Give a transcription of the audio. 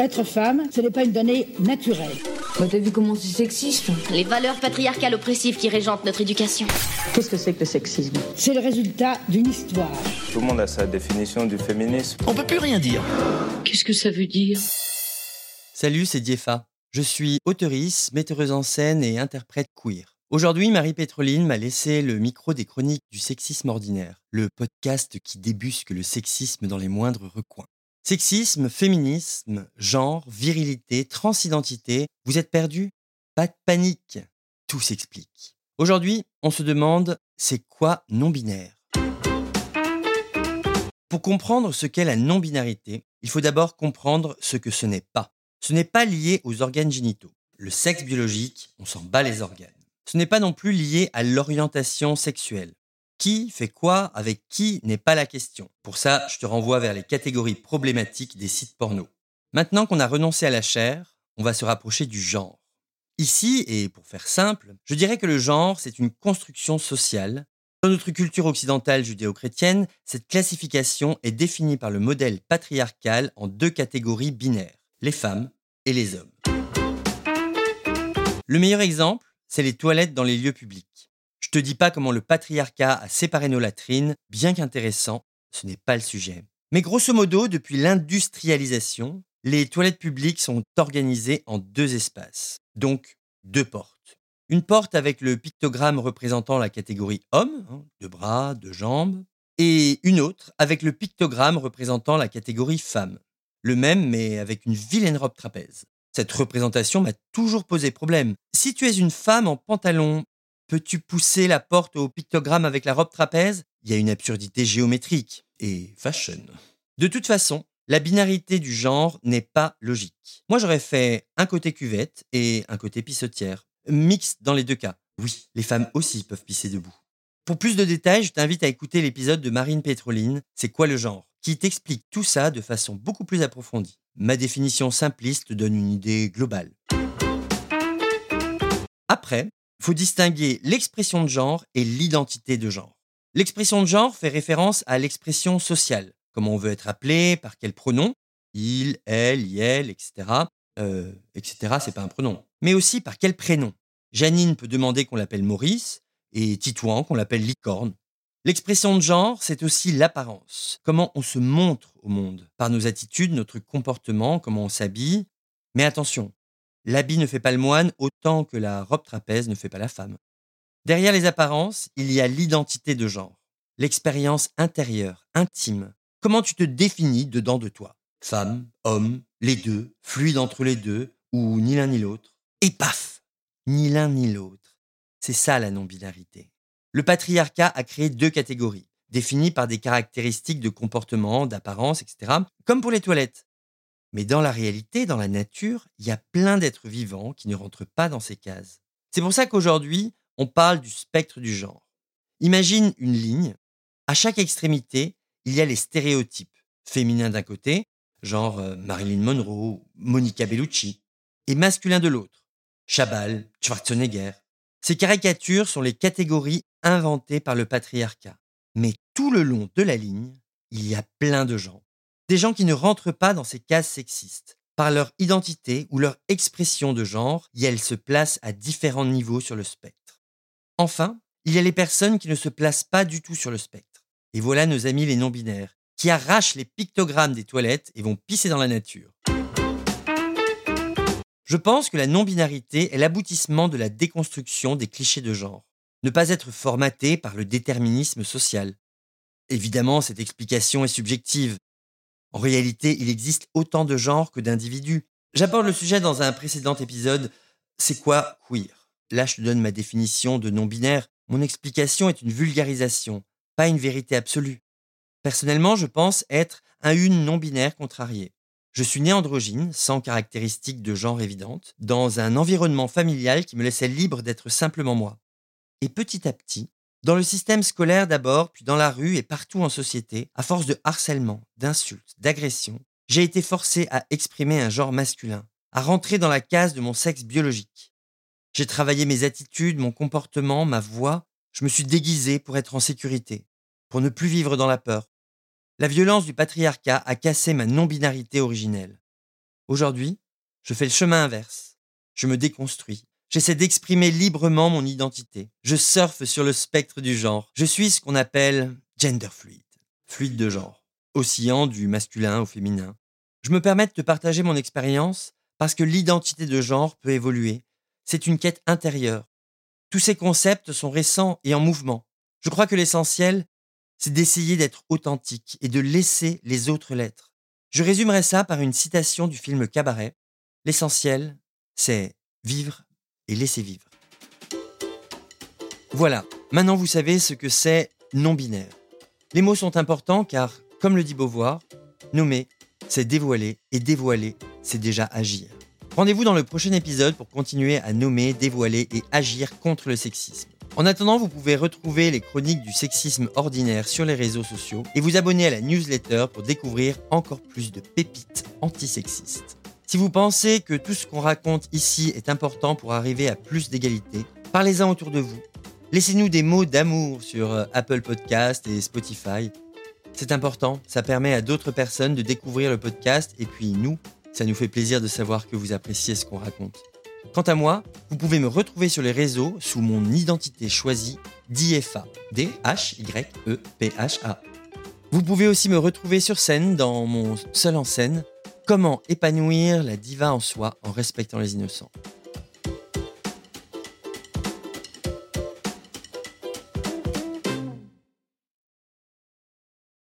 Être femme, ce n'est pas une donnée naturelle. Bah, t'as vu comment c'est sexiste Les valeurs patriarcales oppressives qui régentent notre éducation. Qu'est-ce que c'est que le sexisme? C'est le résultat d'une histoire. Tout le monde a sa définition du féminisme. On peut plus rien dire. Qu'est-ce que ça veut dire? Salut, c'est Diefa. Je suis auteurice, metteuse en scène et interprète queer. Aujourd'hui, Marie Pétroline m'a laissé le micro des chroniques du sexisme ordinaire, le podcast qui débusque le sexisme dans les moindres recoins. Sexisme, féminisme, genre, virilité, transidentité, vous êtes perdu Pas de panique, tout s'explique. Aujourd'hui, on se demande, c'est quoi non-binaire? Pour comprendre ce qu'est la non-binarité, il faut d'abord comprendre ce que ce n'est pas. Ce n'est pas lié aux organes génitaux. Le sexe biologique, on s'en bat les organes. Ce n'est pas non plus lié à l'orientation sexuelle. Qui fait quoi avec qui n'est pas la question. Pour ça, je te renvoie vers les catégories problématiques des sites porno. Maintenant qu'on a renoncé à la chair, on va se rapprocher du genre. Ici, et pour faire simple, je dirais que le genre, c'est une construction sociale. Dans notre culture occidentale judéo-chrétienne, cette classification est définie par le modèle patriarcal en deux catégories binaires, les femmes et les hommes. Le meilleur exemple, c'est les toilettes dans les lieux publics. Je te dis pas comment le patriarcat a séparé nos latrines, bien qu'intéressant, ce n'est pas le sujet. Mais grosso modo, depuis l'industrialisation, les toilettes publiques sont organisées en deux espaces, donc deux portes. Une porte avec le pictogramme représentant la catégorie homme, hein, deux bras, deux jambes, et une autre avec le pictogramme représentant la catégorie femme. Le même, mais avec une vilaine robe trapèze. Cette représentation m'a toujours posé problème. Si tu es une femme en pantalon, peux-tu pousser la porte au pictogramme avec la robe trapèze? Il y a une absurdité géométrique et fashion. De toute façon, la binarité du genre n'est pas logique. Moi, j'aurais fait un côté cuvette et un côté pissotière. Mix dans les deux cas. Oui, les femmes aussi peuvent pisser debout. Pour plus de détails, je t'invite à écouter l'épisode de Marine Pétroline, C'est quoi le genre? qui t'explique tout ça de façon beaucoup plus approfondie. Ma définition simpliste donne une idée globale. Après, faut distinguer l'expression de genre et l'identité de genre. L'expression de genre fait référence à l'expression sociale, comment on veut être appelé, par quel pronom, il, elle, elle, etc. Euh, etc. C'est pas un pronom. Mais aussi par quel prénom. Janine peut demander qu'on l'appelle Maurice et Titouan qu'on l'appelle licorne. L'expression de genre, c'est aussi l'apparence, comment on se montre au monde, par nos attitudes, notre comportement, comment on s'habille. Mais attention, l'habit ne fait pas le moine autant que la robe trapèze ne fait pas la femme. Derrière les apparences, il y a l'identité de genre, l'expérience intérieure, intime. Comment tu te définis dedans de toi? Femme, homme, les deux, fluide entre les deux, ou ni l'un ni l'autre? Et paf Ni l'un ni l'autre. C'est ça la non-binarité. Le patriarcat a créé deux catégories, définies par des caractéristiques de comportement, d'apparence, etc., comme pour les toilettes. Mais dans la réalité, dans la nature, il y a plein d'êtres vivants qui ne rentrent pas dans ces cases. C'est pour ça qu'aujourd'hui, on parle du spectre du genre. Imagine une ligne. À chaque extrémité, il y a les stéréotypes. Féminins d'un côté, genre euh, Marilyn Monroe, Monica Bellucci, et masculins de l'autre. Chabal, Schwarzenegger, ces caricatures sont les catégories inventées par le patriarcat. Mais tout le long de la ligne, il y a plein de gens. Des gens qui ne rentrent pas dans ces cases sexistes. Par leur identité ou leur expression de genre, et elles se placent à différents niveaux sur le spectre. Enfin, il y a les personnes qui ne se placent pas du tout sur le spectre. Et voilà nos amis les non-binaires, qui arrachent les pictogrammes des toilettes et vont pisser dans la nature. Je pense que la non-binarité est l'aboutissement de la déconstruction des clichés de genre. Ne pas être formaté par le déterminisme social. Évidemment, cette explication est subjective. En réalité, il existe autant de genres que d'individus. J'aborde le sujet dans un précédent épisode. C'est quoi queer? Là, je te donne ma définition de non-binaire. Mon explication est une vulgarisation, pas une vérité absolue. Personnellement, je pense être un une non-binaire contrarié. Je suis né androgyne, sans caractéristiques de genre évidentes, dans un environnement familial qui me laissait libre d'être simplement moi. Et petit à petit, dans le système scolaire d'abord, puis dans la rue et partout en société, à force de harcèlement, d'insultes, d'agressions, j'ai été forcé à exprimer un genre masculin, à rentrer dans la case de mon sexe biologique. J'ai travaillé mes attitudes, mon comportement, ma voix, je me suis déguisé pour être en sécurité, pour ne plus vivre dans la peur, la violence du patriarcat a cassé ma non-binarité originelle. Aujourd'hui, je fais le chemin inverse. Je me déconstruis. J'essaie d'exprimer librement mon identité. Je surfe sur le spectre du genre. Je suis ce qu'on appelle gender fluide, fluide de genre, oscillant du masculin au féminin. Je me permets de partager mon expérience parce que l'identité de genre peut évoluer. C'est une quête intérieure. Tous ces concepts sont récents et en mouvement. Je crois que l'essentiel, c'est d'essayer d'être authentique et de laisser les autres l'être. Je résumerai ça par une citation du film Cabaret. L'essentiel, c'est vivre et laisser vivre. Voilà, maintenant vous savez ce que c'est non-binaire. Les mots sont importants car, comme le dit Beauvoir, nommer, c'est dévoiler et dévoiler, c'est déjà agir. Rendez-vous dans le prochain épisode pour continuer à nommer, dévoiler et agir contre le sexisme. En attendant, vous pouvez retrouver les chroniques du sexisme ordinaire sur les réseaux sociaux et vous abonner à la newsletter pour découvrir encore plus de pépites antisexistes. Si vous pensez que tout ce qu'on raconte ici est important pour arriver à plus d'égalité, parlez-en autour de vous. Laissez-nous des mots d'amour sur euh, Apple Podcast et Spotify. C'est important, ça permet à d'autres personnes de découvrir le podcast et puis nous, ça nous fait plaisir de savoir que vous appréciez ce qu'on raconte. Quant à moi, vous pouvez me retrouver sur les réseaux sous mon identité choisie d'IFA. D-H-Y-E-P-H-A. Vous pouvez aussi me retrouver sur scène dans mon seul en scène Comment épanouir la diva en soi en respectant les innocents?